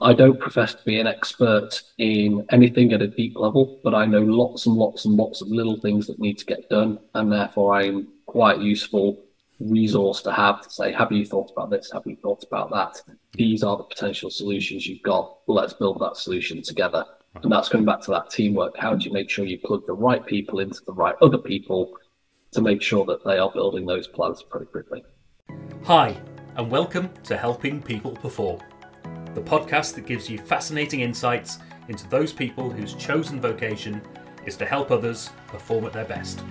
I don't profess to be an expert in anything at a deep level, but I know lots and lots and lots of little things that need to get done, and therefore I'm quite useful resource to have to say, have you thought about this? Have you thought about that? These are the potential solutions you've got. Let's build that solution together. And that's going back to that teamwork. How do you make sure you plug the right people into the right other people to make sure that they are building those plans appropriately? Hi, and welcome to Helping People Perform the podcast that gives you fascinating insights into those people whose chosen vocation is to help others perform at their best.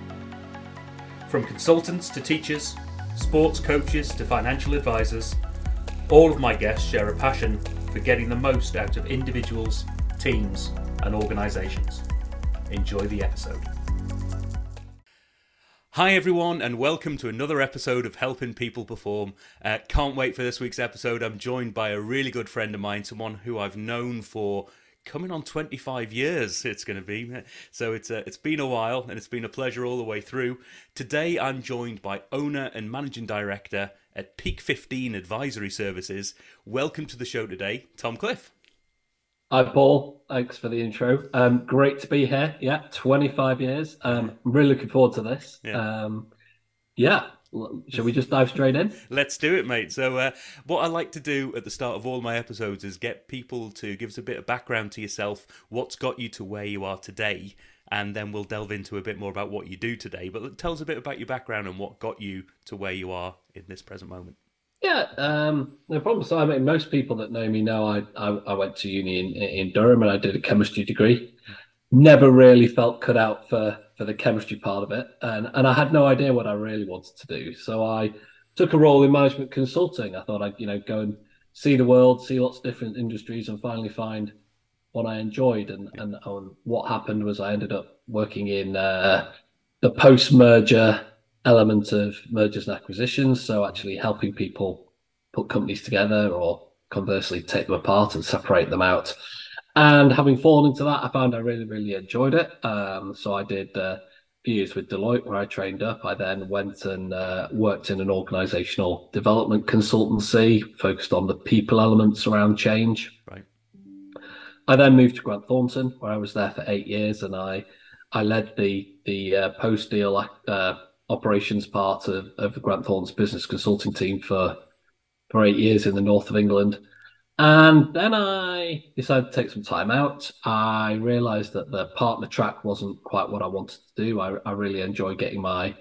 From consultants to teachers, sports coaches to financial advisors, all of my guests share a passion for getting the most out of individuals, teams, and organisations. Enjoy the episode. Hi, everyone, and welcome to another episode of Helping People Perform. Uh, can't wait for this week's episode. I'm joined by a really good friend of mine, someone who I've known for coming on 25 years it's going to be so it's uh, it's been a while and it's been a pleasure all the way through today i'm joined by owner and managing director at peak 15 advisory services welcome to the show today tom cliff Hi, Paul. Thanks for the intro. Um, great to be here. Yeah, 25 years. Um, I'm really looking forward to this. Yeah. Um, yeah. Shall we just dive straight in? Let's do it, mate. So, uh, what I like to do at the start of all my episodes is get people to give us a bit of background to yourself, what's got you to where you are today, and then we'll delve into a bit more about what you do today. But tell us a bit about your background and what got you to where you are in this present moment. Yeah, um, no problem. So I mean, most people that know me know I, I, I went to uni in, in Durham and I did a chemistry degree. Never really felt cut out for for the chemistry part of it, and and I had no idea what I really wanted to do. So I took a role in management consulting. I thought I'd you know go and see the world, see lots of different industries, and finally find what I enjoyed. And and, and what happened was I ended up working in uh, the post merger element of mergers and acquisitions. So actually helping people put companies together or conversely take them apart and separate them out. And having fallen into that, I found I really, really enjoyed it. Um, so I did uh, a few years with Deloitte where I trained up. I then went and uh, worked in an organizational development consultancy focused on the people elements around change. Right. I then moved to Grant Thornton where I was there for eight years and I I led the the uh, post deal uh, operations part of, of Grant Thornton's business consulting team for for eight years in the north of England. And then I decided to take some time out. I realized that the partner track wasn't quite what I wanted to do. I, I really enjoy getting my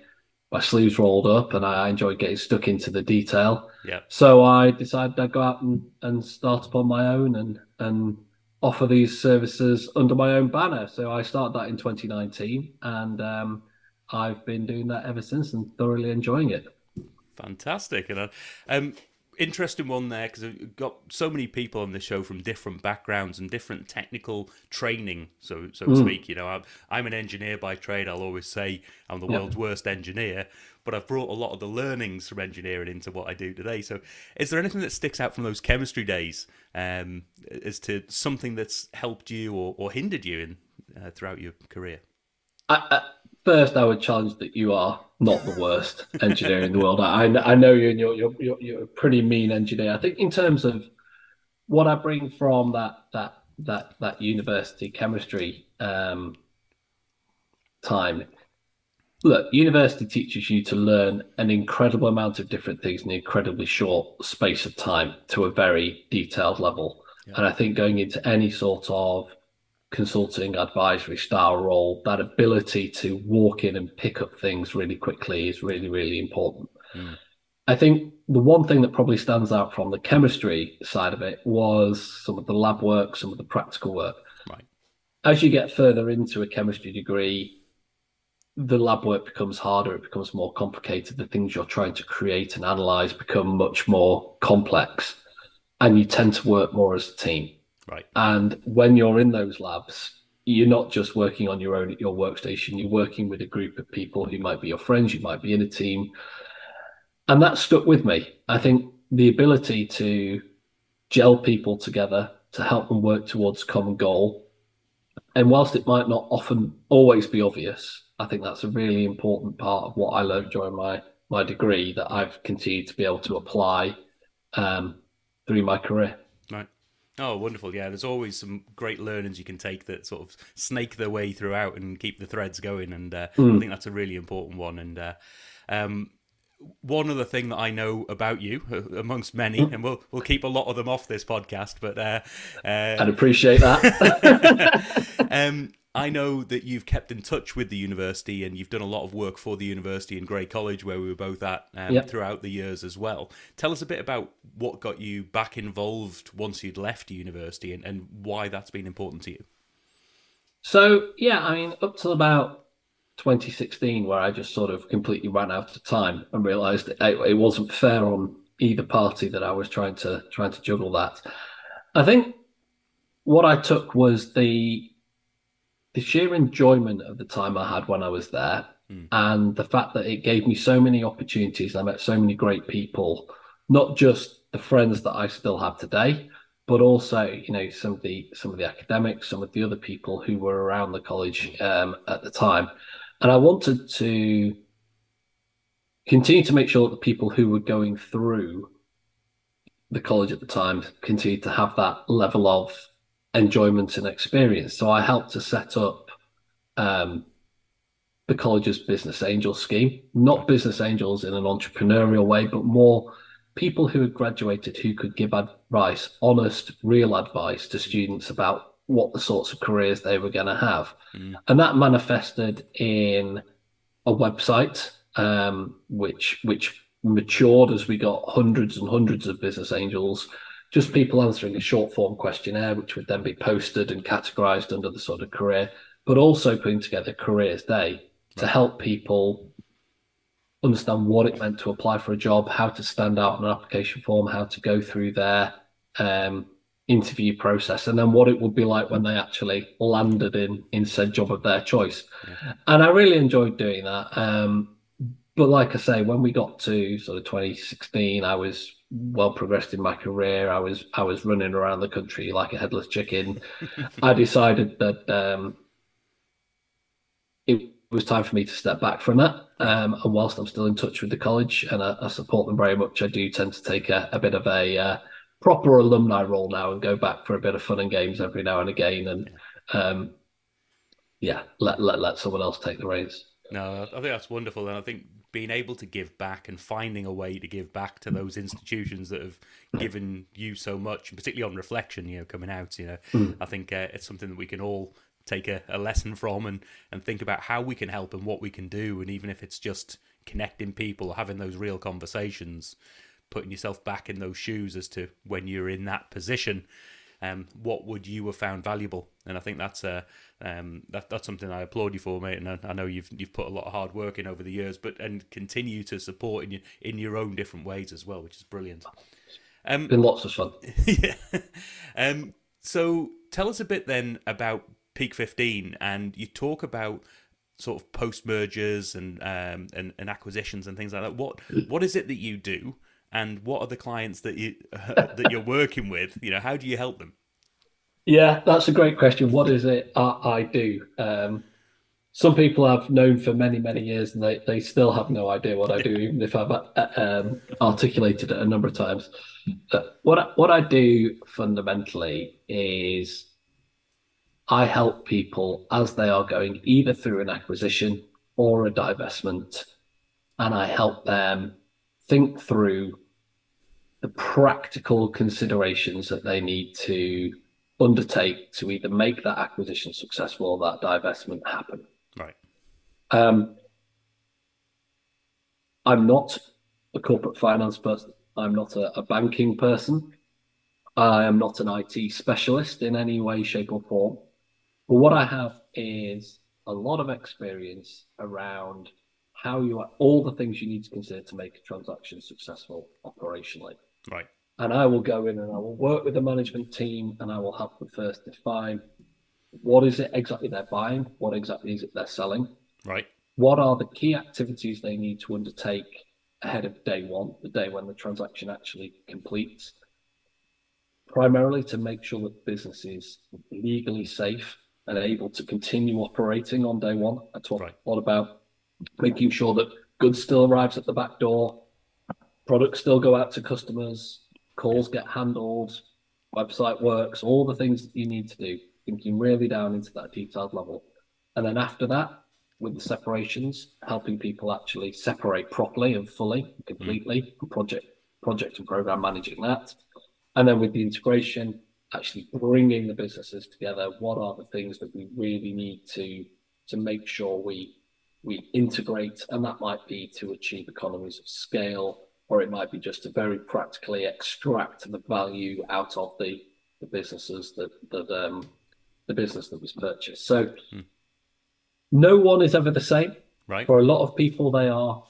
my sleeves rolled up and I enjoy getting stuck into the detail. Yeah. So I decided I'd go out and, and start up on my own and and offer these services under my own banner. So I started that in 2019 and um, I've been doing that ever since and thoroughly enjoying it. Fantastic. And uh, um, interesting one there because I've got so many people on the show from different backgrounds and different technical training, so so to mm. speak. You know, I'm, I'm an engineer by trade. I'll always say I'm the world's worst engineer, but I've brought a lot of the learnings from engineering into what I do today. So, is there anything that sticks out from those chemistry days um, as to something that's helped you or, or hindered you in uh, throughout your career? I, I first, I would challenge that you are not the worst engineer in the world. I, I know you, and you're, you're you're a pretty mean engineer. I think in terms of what I bring from that that that that university chemistry um, time. Look, university teaches you to learn an incredible amount of different things in an incredibly short space of time to a very detailed level. Yeah. And I think going into any sort of consulting advisory style role, that ability to walk in and pick up things really quickly is really, really important. Mm. I think the one thing that probably stands out from the chemistry side of it was some of the lab work, some of the practical work. Right. As you get further into a chemistry degree, the lab work becomes harder, it becomes more complicated. The things you're trying to create and analyze become much more complex, and you tend to work more as a team. Right. And when you're in those labs, you're not just working on your own at your workstation, you're working with a group of people who might be your friends, you might be in a team. And that stuck with me. I think the ability to gel people together to help them work towards a common goal. And whilst it might not often always be obvious, I think that's a really important part of what I learned during my my degree that I've continued to be able to apply um, through my career. Right. Oh, wonderful! Yeah, there's always some great learnings you can take that sort of snake their way throughout and keep the threads going, and uh, mm. I think that's a really important one. And uh, um, one other thing that I know about you, uh, amongst many, mm. and we'll we'll keep a lot of them off this podcast, but uh, uh, I'd appreciate that. um, I know that you've kept in touch with the university and you've done a lot of work for the university in Grey College, where we were both at um, yep. throughout the years as well. Tell us a bit about what got you back involved once you'd left university and, and why that's been important to you. So, yeah, I mean, up till about 2016, where I just sort of completely ran out of time and realised it, it wasn't fair on either party that I was trying to trying to juggle that. I think what I took was the the sheer enjoyment of the time I had when I was there, mm. and the fact that it gave me so many opportunities. I met so many great people, not just the friends that I still have today, but also you know some of the some of the academics, some of the other people who were around the college um, at the time, and I wanted to continue to make sure that the people who were going through the college at the time continued to have that level of enjoyment and experience. So I helped to set up um, the college's business angel scheme, not business angels in an entrepreneurial way, but more people who had graduated who could give advice, honest, real advice to students about what the sorts of careers they were going to have. Mm. And that manifested in a website, um, which which matured as we got hundreds and hundreds of business angels just people answering a short form questionnaire, which would then be posted and categorized under the sort of career, but also putting together Careers Day to help people understand what it meant to apply for a job, how to stand out on an application form, how to go through their um, interview process, and then what it would be like when they actually landed in in said job of their choice. And I really enjoyed doing that. Um, but like I say, when we got to sort of 2016, I was well progressed in my career. I was I was running around the country like a headless chicken. I decided that um, it was time for me to step back from that. Um, and whilst I'm still in touch with the college and I, I support them very much, I do tend to take a, a bit of a uh, proper alumni role now and go back for a bit of fun and games every now and again. And um, yeah, let, let let someone else take the reins. No, I think that's wonderful, and I think being able to give back and finding a way to give back to those institutions that have given you so much, and particularly on reflection, you know, coming out, you know, mm. I think uh, it's something that we can all take a, a, lesson from and, and think about how we can help and what we can do. And even if it's just connecting people, having those real conversations, putting yourself back in those shoes as to when you're in that position, um, what would you have found valuable? And I think that's a um, that, that's something I applaud you for, mate. And I, I, know you've you've put a lot of hard work in over the years, but and continue to support in your in your own different ways as well, which is brilliant. Um, Been lots of fun. yeah. Um, so tell us a bit then about Peak 15, and you talk about sort of post mergers and, um, and and acquisitions and things like that. What what is it that you do, and what are the clients that you that you're working with? You know, how do you help them? Yeah, that's a great question. What is it I, I do? Um, some people I've known for many, many years, and they, they still have no idea what I do, even if I've uh, um, articulated it a number of times. But what I, what I do fundamentally is I help people as they are going either through an acquisition or a divestment, and I help them think through the practical considerations that they need to undertake to either make that acquisition successful or that divestment happen. Right. Um, I'm not a corporate finance person. I'm not a, a banking person. I am not an IT specialist in any way, shape, or form. But what I have is a lot of experience around how you all the things you need to consider to make a transaction successful operationally. Right and I will go in and I will work with the management team and I will help them first define what is it exactly they're buying, what exactly is it they're selling, right? What are the key activities they need to undertake ahead of day one, the day when the transaction actually completes, primarily to make sure that the business is legally safe and able to continue operating on day one. I talk right. a lot about making sure that goods still arrives at the back door, products still go out to customers, calls get handled, website works, all the things that you need to do, thinking really down into that detailed level. And then after that, with the separations, helping people actually separate properly and fully, completely, mm. project project and program managing that. And then with the integration, actually bringing the businesses together. What are the things that we really need to to make sure we we integrate? And that might be to achieve economies of scale, or it might be just to very practically extract the value out of the the businesses that that um, the business that was purchased. So hmm. no one is ever the same. Right. For a lot of people, they are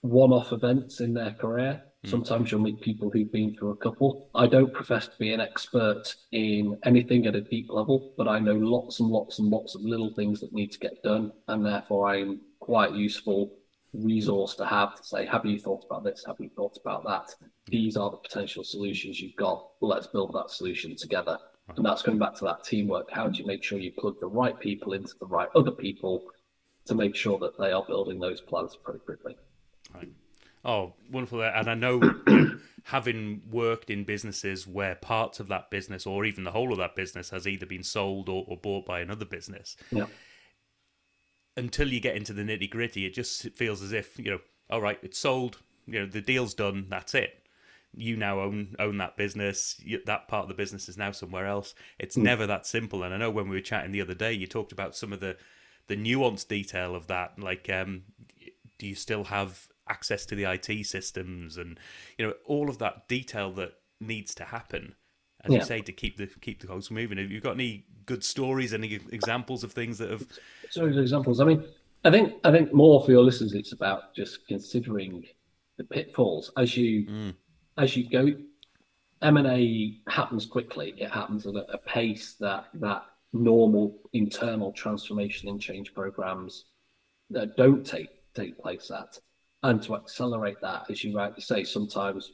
one-off events in their career. Mm. Sometimes you'll meet people who've been through a couple. I don't profess to be an expert in anything at a deep level, but I know lots and lots and lots of little things that need to get done, and therefore I'm quite useful resource to have to say, have you thought about this? Have you thought about that? These are the potential solutions you've got. Let's build that solution together. And that's going back to that teamwork. How do you make sure you plug the right people into the right other people to make sure that they are building those plans appropriately? Right. Oh, wonderful! And I know, you know, having worked in businesses where parts of that business, or even the whole of that business, has either been sold or, or bought by another business. Yeah. Until you get into the nitty gritty, it just feels as if you know, all right, it's sold. You know, the deal's done. That's it. You now own own that business. You, that part of the business is now somewhere else. It's mm. never that simple. And I know when we were chatting the other day, you talked about some of the the nuanced detail of that. Like, um, do you still have access to the IT systems and you know all of that detail that needs to happen as yeah. you say to keep the keep the cogs moving have you got any good stories any examples of things that have so examples i mean i think i think more for your listeners it's about just considering the pitfalls as you mm. as you go m&a happens quickly it happens at a, a pace that that normal internal transformation and change programs that don't take take place at and to accelerate that, as you rightly say, sometimes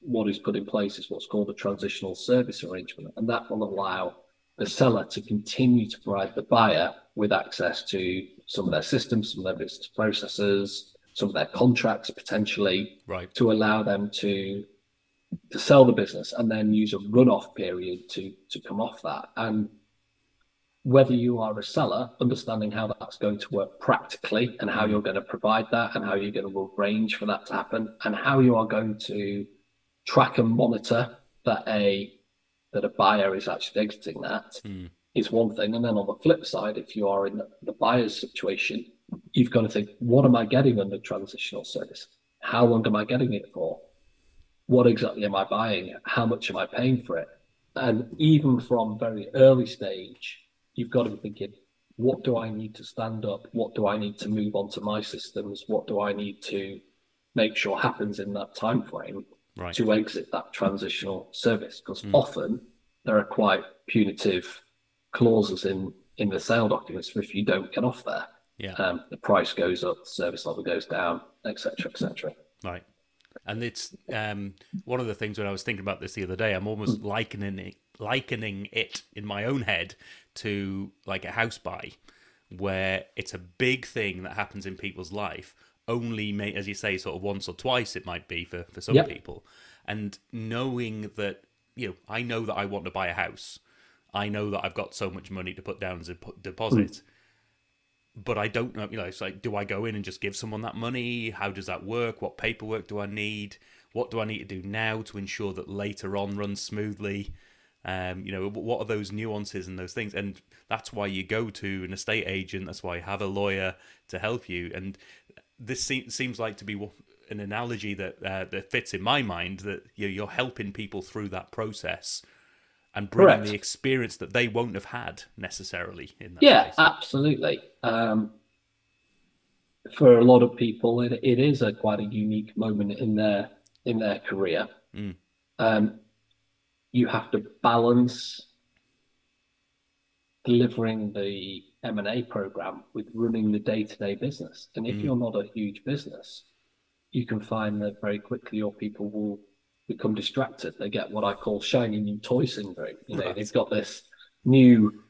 what is put in place is what's called a transitional service arrangement, and that will allow the seller to continue to provide the buyer with access to some of their systems, some of their business processes, some of their contracts potentially, right. to allow them to to sell the business and then use a runoff period to to come off that. And whether you are a seller, understanding how that's going to work practically and how mm. you're going to provide that and how you're going to arrange for that to happen and how you are going to track and monitor that a that a buyer is actually exiting that mm. is one thing. And then on the flip side, if you are in the, the buyer's situation, you've got to think, what am I getting under transitional service? How long am I getting it for? What exactly am I buying? How much am I paying for it? And even from very early stage, you've got to be thinking, what do I need to stand up? What do I need to move onto my systems? What do I need to make sure happens in that time frame right. to exit that transitional service? Because mm. often there are quite punitive clauses in in the sale documents for if you don't get off there. Yeah. Um, the price goes up, the service level goes down, etc., etc. Right. And it's um, one of the things when I was thinking about this the other day, I'm almost mm. likening it, likening it in my own head to like a house buy where it's a big thing that happens in people's life only may as you say sort of once or twice it might be for for some yep. people and knowing that you know i know that i want to buy a house i know that i've got so much money to put down as a deposit mm. but i don't know you know it's like do i go in and just give someone that money how does that work what paperwork do i need what do i need to do now to ensure that later on runs smoothly um, you know, what are those nuances and those things? And that's why you go to an estate agent. That's why you have a lawyer to help you. And this se- seems like to be an analogy that uh, that fits in my mind. That you are helping people through that process and bringing Correct. the experience that they won't have had necessarily. In that yeah, absolutely. Um, for a lot of people, it, it is a quite a unique moment in their in their career. Mm. Um, you have to balance delivering the M&A program with running the day-to-day business. And if mm. you're not a huge business, you can find that very quickly your people will become distracted. They get what I call shiny new toy syndrome. You know, right. they've got this new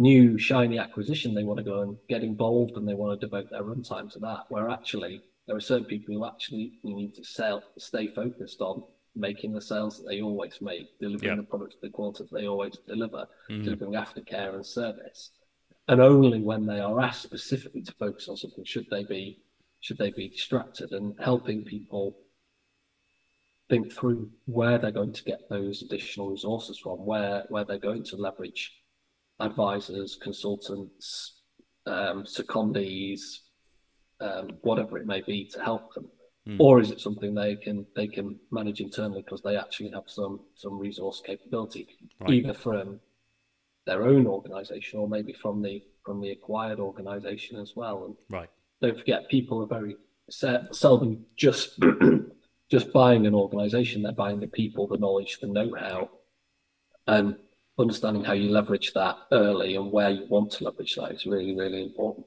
new shiny acquisition they want to go and get involved and they want to devote their runtime to that. Where actually there are certain people who actually you need to sell, stay focused on making the sales that they always make, delivering the products the quality that they always deliver, Mhm. delivering aftercare and service. And only when they are asked specifically to focus on something should they be should they be distracted and helping people think through where they're going to get those additional resources from, where where they're going to leverage advisors, consultants, um, secondees, um, whatever it may be to help them, Mm. or is it something they can they can manage internally because they actually have some some resource capability, Right. either from their own organisation or maybe from the from the acquired organisation as well. And Right. don't forget, people are very se- seldom just just buying an organisation; they're buying the people, the knowledge, the know-how, and understanding how you leverage that early and where you want to leverage that is really, really important.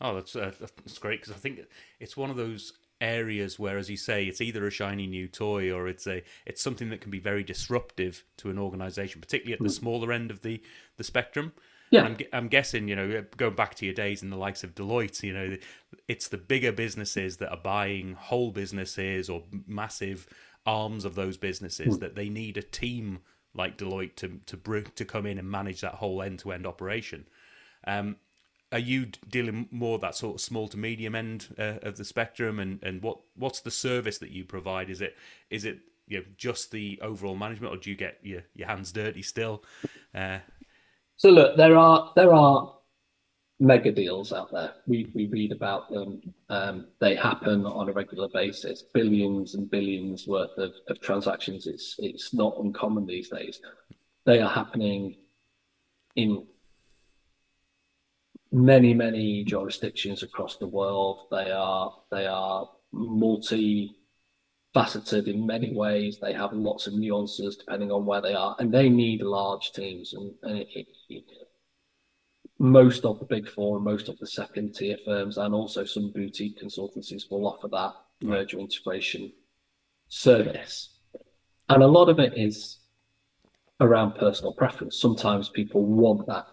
Oh, that's uh, that's great because I think it's one of those areas where, as you say, it's either a shiny new toy or it's a it's something that can be very disruptive to an organisation, particularly at the smaller end of the the spectrum. Yeah. I'm, I'm guessing, you know, going back to your days in the likes of Deloitte, you know, it's the bigger businesses that are buying whole businesses or massive arms of those businesses that they need a team like Deloitte to to to come in and manage that whole end to end operation. Um, are you dealing more that sort of small to medium end uh, of the spectrum, and, and what what's the service that you provide? Is it is it you know just the overall management, or do you get your your hands dirty still? Uh, So look, there are there are mega deals out there. We we read about them. Um, they happen on a regular basis. Billions and billions worth of, of transactions. It's it's not uncommon these days. They are happening in many many jurisdictions across the world. They are they are multi faceted in many ways. They have lots of nuances depending on where they are, and they need large teams. And, and it, it, it, most of the big four and most of the second tier firms, and also some boutique consultancies, will offer that merger integration service. And a lot of it is around personal preference. Sometimes people want that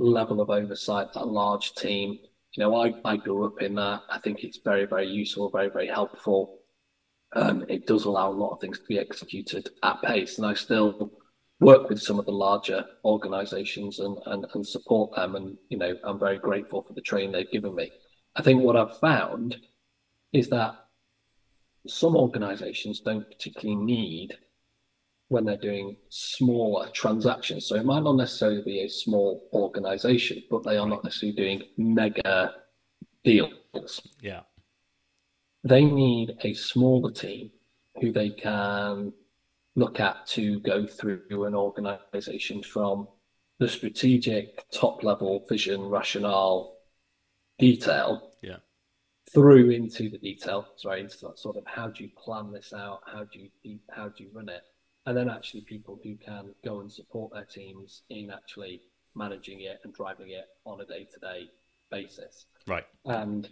level of oversight, that large team. You know, I, I grew up in that. I think it's very, very useful, very, very helpful. Um, it does allow a lot of things to be executed at pace. And I still work with some of the larger organizations and, and, and support them. And, you know, I'm very grateful for the training they've given me. I think what I've found is that some organizations don't particularly need when they're doing smaller transactions. So it might not necessarily be a small organization, but they are not necessarily doing mega deals. yeah, They need a smaller team who they can look at to go through an organization from the strategic top level vision, rationale, detail yeah, through into the detail, sorry, into that sort of how do you plan this out, how do you how do you run it, and then actually people who can go and support their teams in actually managing it and driving it on a day to day basis. right, And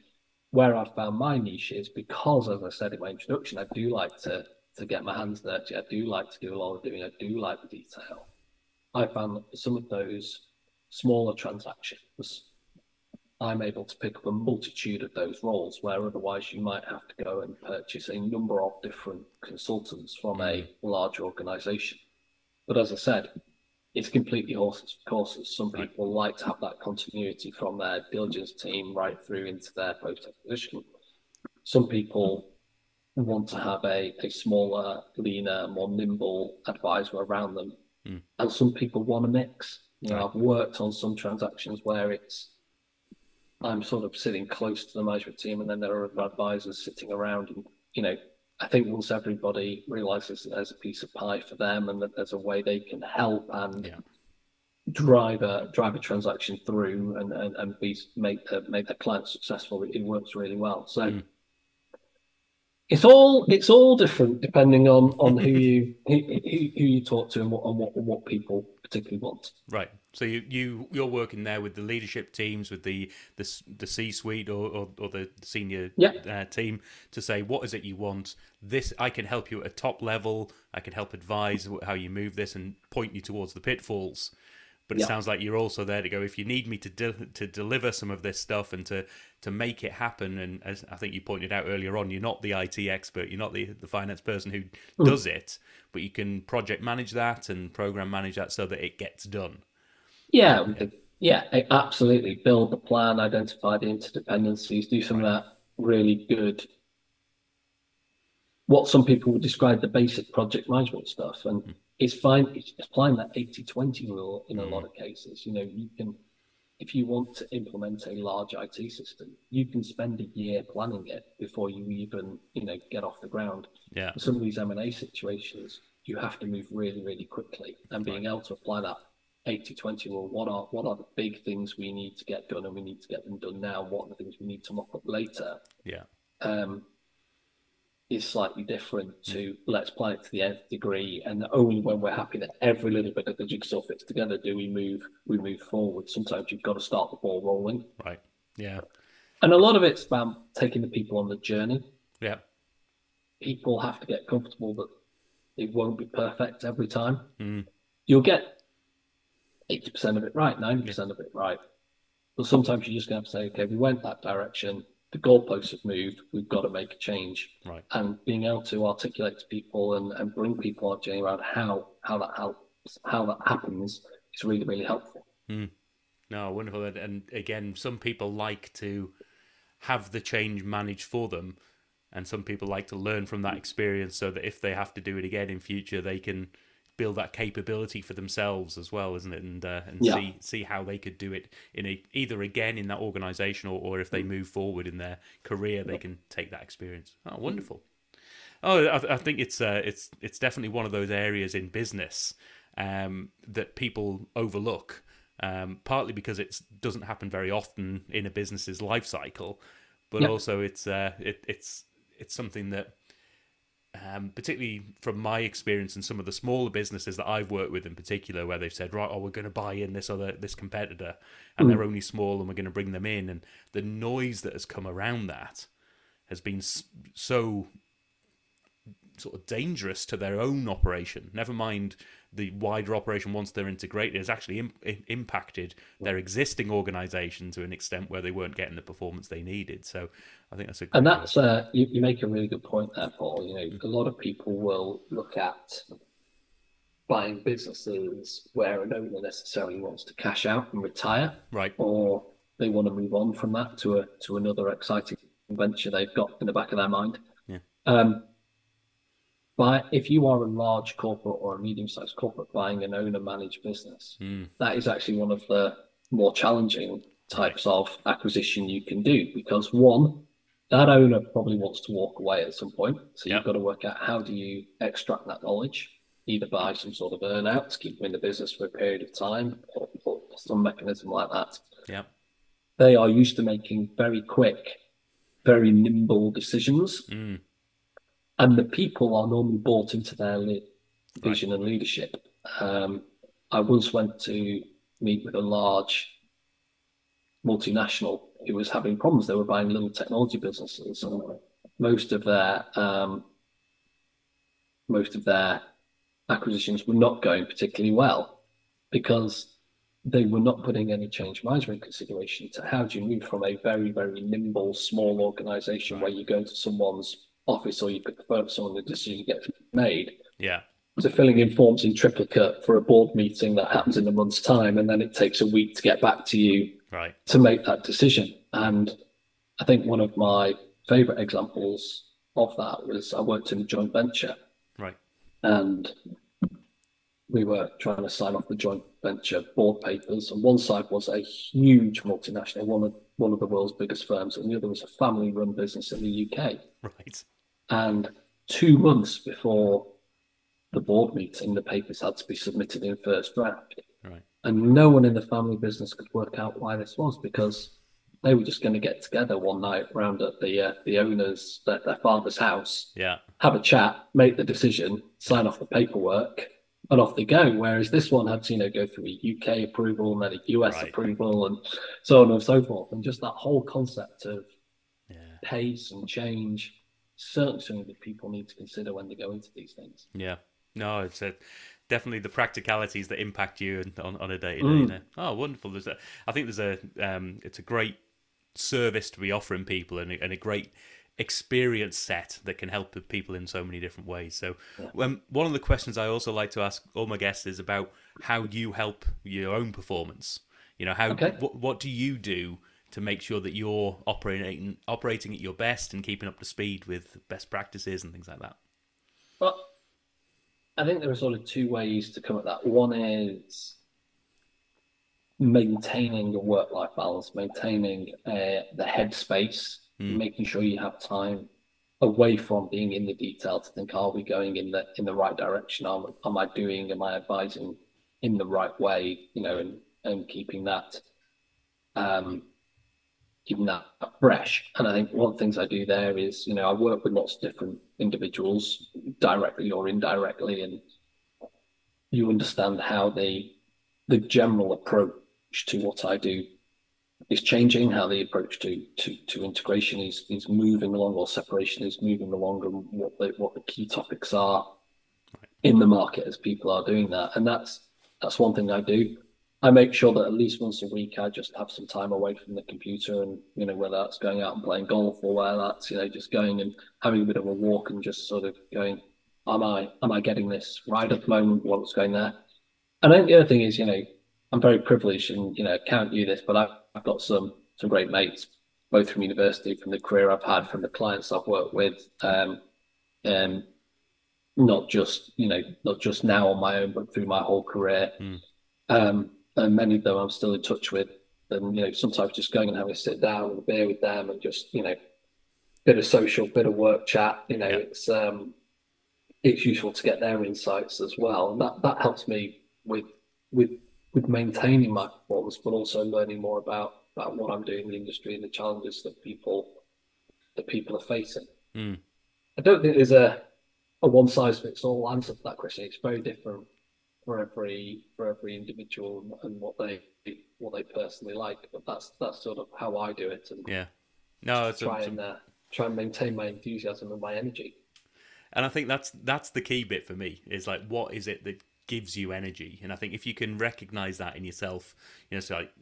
where I've found my niche is because, as I said in my introduction, I do like to to get my hands dirty. I do like to do a lot of doing. I do like the detail. I found some of those smaller transactions, I'm able to pick up a multitude of those roles where otherwise you might have to go and purchase a number of different consultants from a large organization. But as I said, it's completely horses for courses. Some people like to have that continuity from their diligence team right through into their post acquisition. Some people want to have a, a smaller, leaner, more nimble advisor around them. Mm. And some people want a mix. You know. I've worked on some transactions where it's I'm sort of sitting close to the management team, and then there are other advisors sitting around. And you know, I think once everybody realizes that there's a piece of pie for them, and that there's a way they can help and Yeah. drive a drive a transaction through, and and, and be make the make the client successful, it, it works really well. So. Mm. It's all it's all different depending on on who you who, who, who you talk to and what and what what people particularly want. right. So you you you're working there with the leadership teams, with the the the C suite or, or or the senior Yeah. uh, team to say what is it you want. This I can help you at a top level. I can help advise how you move this and point you towards the pitfalls. But it sounds like you're also there to go if you need me to de- to deliver some of this stuff and to to make it happen. And as I think you pointed out earlier on, you're not the IT expert, you're not the the finance person who mm. does it, but you can project manage that and program manage that so that it gets done. Yeah, yeah, absolutely. Build the plan, identify the interdependencies, do some of that really good what some people would describe the basic project management stuff. And mm. It's fine, it's applying that 80 20 rule in mm. a lot of cases. You know, you can, if you want to implement a large IT system, you can spend a year planning it before you even, you know, get off the ground. Yeah. For some of these M&A situations, you have to move really, really quickly. And being right. able to apply that 80 20 rule, what are, what are the big things we need to get done and we need to get them done now? What are the things we need to mock up later? Yeah. Um, is slightly different to let's play it to the nth degree, and only when we're happy that every little bit of the jigsaw fits together do we move we move forward. Sometimes you've got to start the ball rolling. Right. Yeah. And a lot of it's about taking the people on the journey. Yeah. People have to get comfortable that it won't be perfect every time. Mm. You'll get eighty percent of it right, ninety yeah. percent of it right. But sometimes you're just going to have to say, okay, we went that direction the goalposts have moved. We've got to make a change. Right. And being able to articulate to people and, and bring people on journey around how how that helps, how that happens is really really helpful. Mm. No, wonderful. And again, some people like to have the change managed for them, and some people like to learn from that experience so that if they have to do it again in future, they can build that capability for themselves as well, isn't it? And uh, and yeah. see see how they could do it in a either again in that organisation or, or if they move forward in their career, they can take that experience. Oh, wonderful. Oh, I, I think it's uh, it's it's definitely one of those areas in business um, that people overlook. Um, partly because it doesn't happen very often in a business's life cycle, but also it's uh, it, it's it's something that um, particularly from my experience in some of the smaller businesses that I've worked with in particular, where they've said, right, oh, we're going to buy in this other this competitor, and mm. they're only small, and we're going to bring them in, and the noise that has come around that has been so sort of dangerous to their own operation. Never mind the wider operation once they're integrated has actually Im- impacted their existing organisation to an extent where they weren't getting the performance they needed. So I think that's a and that's uh, you, you, make a really good point there, Paul. You know, a lot of people will look at buying businesses where an owner necessarily wants to cash out and retire, right? Or they want to move on from that to a to another exciting venture they've got in the back of their mind. Yeah. Um, but if you are a large corporate or a medium-sized corporate buying an owner-managed business, mm. that is actually one of the more challenging types of acquisition you can do because one, that owner probably wants to walk away at some point. So yep. you've got to work out how do you extract that knowledge, either by some sort of earnout to keep them in the business for a period of time or, or some mechanism like that. Yeah. They are used to making very quick, very nimble decisions. Mm. And the people are normally bought into their vision right. and leadership. Um, I once went to meet with a large multinational who was having problems. They were buying little technology businesses, and most of their um, most of their acquisitions were not going particularly well because they were not putting any change management consideration to how do you move from a very very nimble small organization right. where you go into someone's office or you pick the up someone the decision gets made. Yeah. To filling in forms in triplicate for a board meeting that happens in a month's time and then it takes a week to get back to you right. to make that decision. And i think one of my favorite examples of that was i worked in a joint venture. Right. And we were trying to sign off the joint venture board papers and one side was a huge multinational one of one of the world's biggest firms and the other was a family run business in the uk right and two months before the board meeting, the papers had to be submitted in first draft. Right. And no one in the family business could work out why this was because they were just going to get together one night round at the uh, the owner's their, their father's house, yeah, have a chat, make the decision, sign off the paperwork, and off they go. Whereas this one had to you know go through a UK approval and then a US right. approval and so on and so forth, and just that whole concept of yeah. pace and change certainly something that people need to consider when they go into these things. Yeah. No, it's a, definitely the practicalities that impact you on, on a day to day. Mm. Oh, wonderful! There's a, I think there's a, um, it's a great service to be offering people and a, and a great experience set that can help people in so many different ways. So, yeah. um, one of the questions I also like to ask all my guests is about how you help your own performance. You know, how okay. what, what do you do to make sure that you're operating operating at your best and keeping up to speed with best practices and things like that? Well, I think there are sort of two ways to come at that. One is maintaining your work life balance, maintaining uh, the headspace, mm. making sure you have time away from being in the detail to think, are we going in the in the right direction? Am, am I doing? Am I advising in the right way? You know, and and keeping that um, keeping that fresh. And I think one of the things I do there is, you know, I work with lots of different individuals, directly or indirectly, and you understand how they the general approach to what I do is changing, how the approach to to, to integration is is moving along, or separation is moving along, and what the what the key topics are in the market as people are doing that. And that's that's one thing I do. I make sure that at least once a week I just have some time away from the computer and you know whether that's going out and playing golf or whether that's you know just going and having a bit of a walk and just sort of going am I am I getting this right at the moment? What's going there? And I think the other thing is you know I'm very privileged and you know can't do this but I've, I've got some some great mates both from university from the career I've had from the clients I've worked with um, um not just you know not just now on my own but through my whole career. Mm. um and many of them I'm still in touch with. And you know, sometimes just going and having a sit down with a beer with them and just you know, bit of social, bit of work chat. You know, yeah. it's um, it's useful to get their insights as well, and that that helps me with with with maintaining my performance, but also learning more about about what I'm doing in the industry and the challenges that people that people are facing. Mm. I don't think there's a a one size fits all answer to that question. It's very different for every for every individual and what they what they personally like. But that's that's sort of how I do it. And yeah, no, it's try a, and uh, try and maintain my enthusiasm and my energy. And I think that's that's the key bit for me is like what is it that gives you energy? And I think if you can recognize that in yourself, you know, so like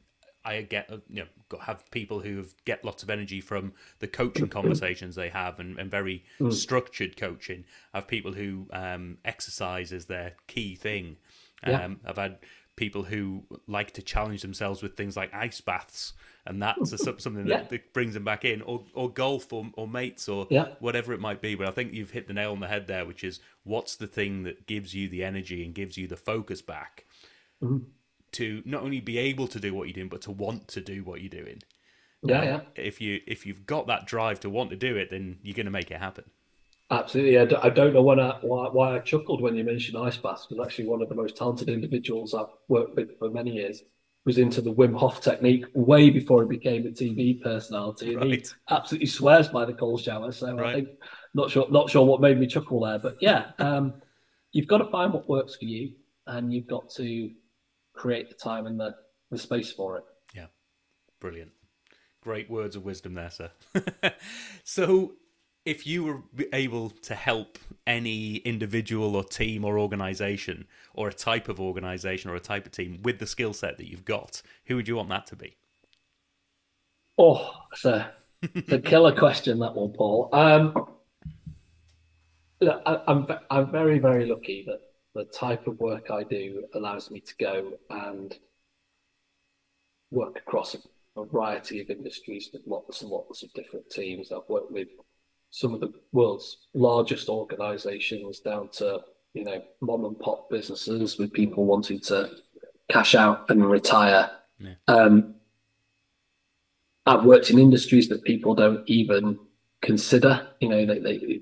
I get you know have people who get lots of energy from the coaching conversations they have and, and very mm. structured coaching. I have people who um, exercise is their key thing, yeah. Um, I've had people who like to challenge themselves with things like ice baths, and that's a, something yeah. that, that, brings them back in, or or golf, or, or mates, or yeah. whatever it might be. But I think you've hit the nail on the head there, which is what's the thing that gives you the energy and gives you the focus back mm-hmm. to not only be able to do what you're doing, but to want to do what you're doing. Yeah, yeah. If you if you've got that drive to want to do it, then you're going to make it happen. Absolutely. I d- I don't know when I, why, why I chuckled when you mentioned ice baths, because actually one of the most talented individuals I've worked with for many years was into the Wim Hof technique way before he became a TV personality. And right. he absolutely swears by the cold shower. So right. I think not sure not sure what made me chuckle there. But yeah, um, you've got to find what works for you and you've got to create the time and the, the space for it. Yeah. Brilliant. Great words of wisdom there, sir. so if you were able to help any individual or team or organization or a type of organization or a type of team with the skill set that you've got, who would you want that to be? Oh, it's a, it's a killer question, that one, Paul. Um, I, I'm, I'm very, very lucky that the type of work I do allows me to go and work across a variety of industries with lots and lots of different teams. I've worked with some of the world's largest organizations down to you know mom and pop businesses with people wanting to cash out and retire yeah. um, i've worked in industries that people don't even consider you know they, they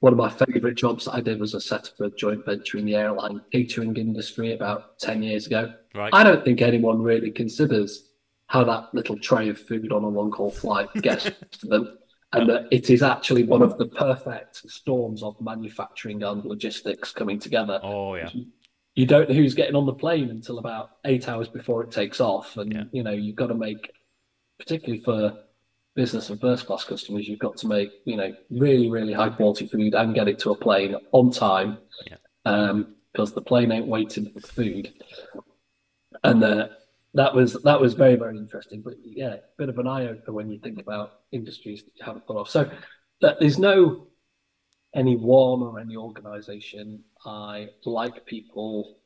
one of my favorite jobs that I did was a set up a joint venture in the airline catering industry about 10 years ago. Right. I don't think anyone really considers how that little tray of food on a long haul flight gets to them and that it is actually one of the perfect storms of manufacturing and logistics coming together. Oh yeah. You don't know who's getting on the plane until about eight hours before it takes off, and yeah. you know you've got to make, particularly for business and first class customers, you've got to make you know really really high quality food and get it to a plane on time. Yeah. Um, because the plane ain't waiting for the food. And uh, that was that was very very interesting. But yeah, a bit of an eye opener when you think about industries that you haven't thought of. So that there's no any one or any organisation. I like people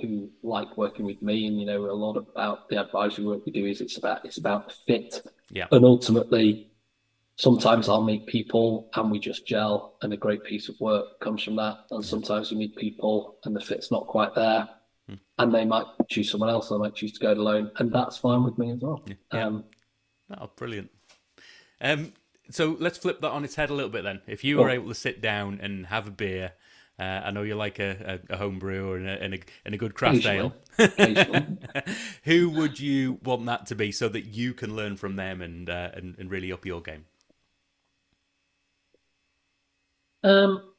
who like working with me, and you know a lot about the advisory work we do is it's about it's about the fit. Yeah. And ultimately, sometimes I'll meet people and we just gel, and a great piece of work comes from that. And sometimes we meet people and the fit's not quite there, Hmm. and they might choose someone else, or they might choose to go it alone, and that's fine with me as well. Yeah. Um, Oh, brilliant. Um, so let's flip that on its head a little bit then. If you were Oh. able to sit down and have a beer, uh, I know you like a, a, a home brew and a, and a, and a good craft ale. Who would you want that to be so that you can learn from them and uh, and, and really up your game? Um,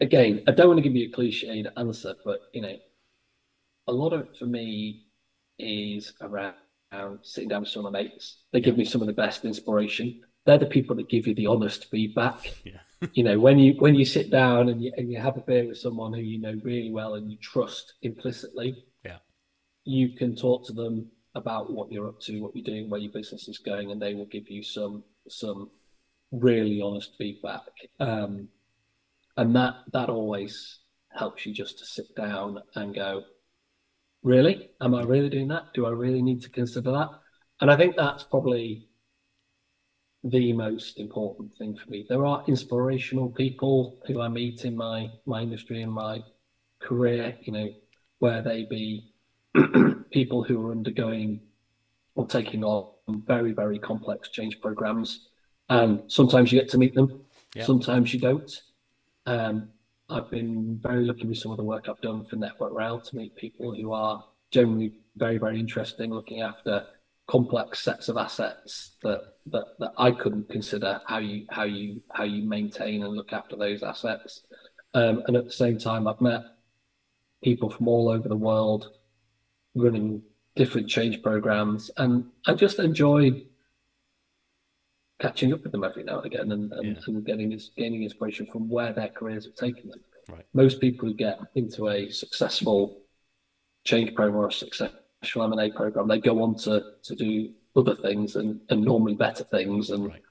again, I don't want to give you a cliched answer, but you know, a lot of it for me is around sitting down with some of my mates. They give me some of the best inspiration. They're the people that give you the honest feedback. Yeah. You know, when you when you sit down and you and you have a beer with someone who you know really well and you trust implicitly, Yeah. you can talk to them about what you're up to, what you're doing, where your business is going, and they will give you some some really honest feedback. Um, and that that always helps you just to sit down and go, really, am I really doing that? Do I really need to consider that? And I think that's probably the most important thing for me. There are inspirational people who I meet in my my industry and my career, you know, where they be people who are undergoing or taking on very, very complex change programs. And sometimes you get to meet them, sometimes you don't. Um, I've been very lucky with some of the work I've done for Network Rail to meet people who are generally very, very interesting, looking after complex sets of assets that that, that I couldn't consider how you how you how you maintain and look after those assets. Um, and at the same time, I've met people from all over the world running different change programs, and I just enjoy catching up with them every now and again and, and, Yeah. and getting this gaining inspiration from where their careers have taken them. Right. Most people who get into a successful change program or a successful M&A program, they go on to to do other things and, and normally better things, and Right.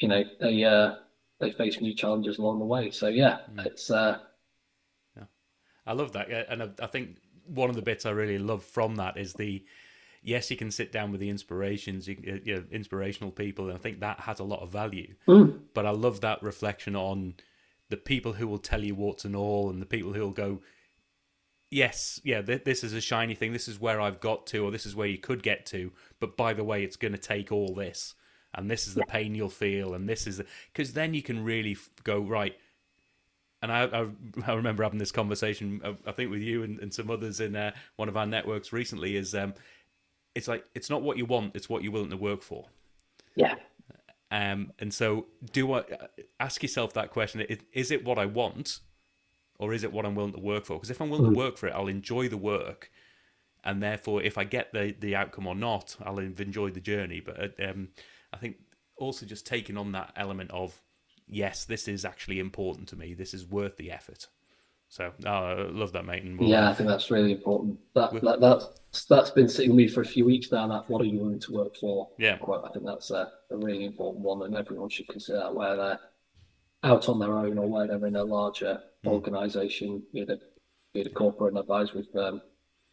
you know they uh, they face new challenges along the way. So yeah, Mm. it's uh, I love that, and I, I think one of the bits I really love from that is the yes, you can sit down with the inspirations, you, uh, you know, inspirational people, and I think that has a lot of value. mm, But I love that reflection on the people who will tell you what's and all, and the people who will go, yes, yeah, th- this is a shiny thing, this is where I've got to, or this is where you could get to, but by the way, it's going to take all this, and this is the pain you'll feel, and this is because then you can really f- go right. And I, I, I remember having this conversation, uh, I think, with you and, and some others in uh, one of our networks recently. Is um, it's like it's not what you want; it's what you're willing to work for. yeah, Um, and so, do I ask yourself that question? Is, it what I want, or is it what I'm willing to work for? Because if I'm willing to work for it, I'll enjoy the work, and therefore, if I get the the outcome or not, I'll have enjoyed the journey. But uh, um, I think also just taking on that element of yes, this is actually important to me. This is worth the effort. So, oh, I love that, mate. And we'll, yeah, I uh, think that's really important. That, that that's that's been sitting with me for a few weeks now. That what are you willing to work for? Yeah. Quite, I think that's a, a really important one, and everyone should consider that where they're out on their own or where they're in a larger hmm. organisation, be it a, be it a corporate and advisory firm.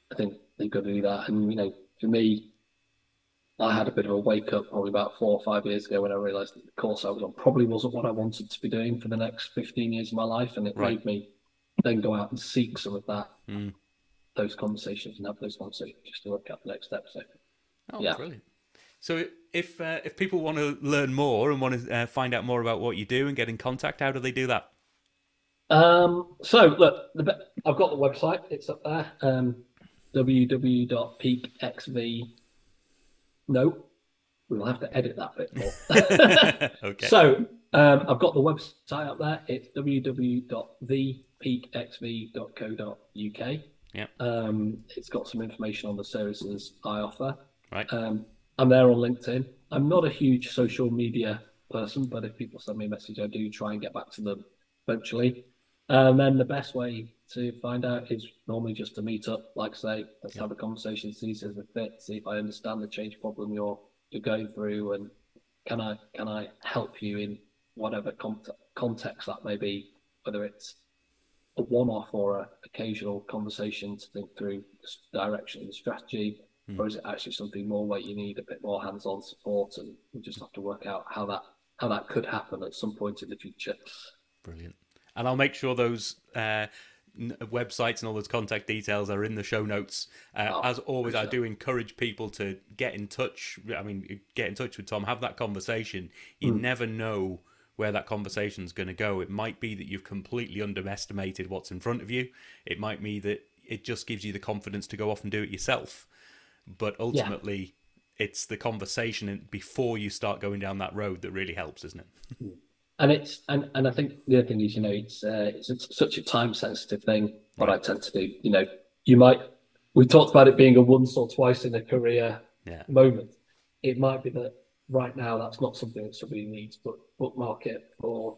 I think they've got to do that. And you know, for me, I had a bit of a wake up probably about four or five years ago when I realised that the course I was on probably wasn't what I wanted to be doing for the next fifteen years of my life, and it Right. made me then go out and seek some of that Mm. those conversations and have those conversations just to work out the next step. So Oh, Yeah. brilliant. So if uh, if people want to learn more and want to uh, find out more about what you do and get in contact, how do they do that? Um, so look, the, I've got the website. It's up there. Um, www.peakxv. No, we'll have to edit that bit more. okay. So um, I've got the website up there. It's www.thepeakxv.co.uk. Yeah. Um, it's got some information on the services I offer. Right. Um, I'm there on LinkedIn. I'm not a huge social media person, but if people send me a message, I do try and get back to them eventually. And then the best way to find out is normally just to meet up, like say, let's have a conversation, see if there's a fit, see if I understand the change problem you're you're going through, and can I can I help you in whatever context that may be, whether it's a one-off or an occasional conversation to think through the direction of the strategy, mm. or is it actually something more where you need a bit more hands-on support, and we just have to work out how that how that could happen at some point in the future. Brilliant, and I'll make sure those. Uh, websites and all those contact details are in the show notes. Uh, oh, as always, I do encourage people to get in touch. I mean, get in touch with Tom, have that conversation. You mm. never know where that conversation is going to go. It might be that you've completely underestimated what's in front of you. It might be that it just gives you the confidence to go off and do it yourself. But ultimately, yeah. it's the conversation before you start going down that road that really helps, isn't it? Hmm. And it's and, and I think the other thing is, you know, it's uh, it's, it's such a time sensitive thing. What right. I tend to do, you know, you might we talked about it being a once or twice in a career yeah. moment. It might be that right now that's not something that somebody needs, but bookmark it for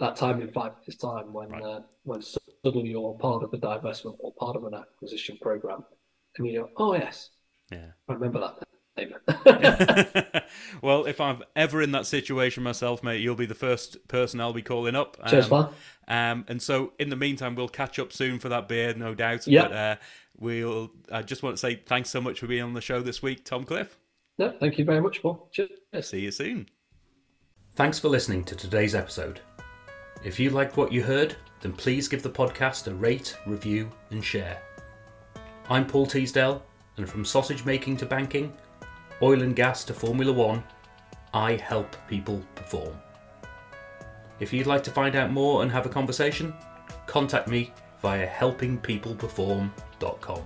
that time in five years' time when right. uh, when suddenly you're part of a divestment or part of an acquisition program, and you go, oh yes, yeah, I remember that. well, if I'm ever in that situation myself, mate, you'll be the first person I'll be calling up. Um, Cheers, man. Um, and so, in the meantime, we'll catch up soon for that beer, no doubt. Yeah. But uh, we'll. I just want to say thanks so much for being on the show this week, Tom Cliff. No, thank you very much, Paul. Cheers. See you soon. Thanks for listening to today's episode. If you liked what you heard, then please give the podcast a rate, review, and share. I'm Paul Teasdale, and from sausage making to banking, oil and gas to Formula One, I help people perform. If you'd like to find out more and have a conversation, contact me via helpingpeopleperform.com.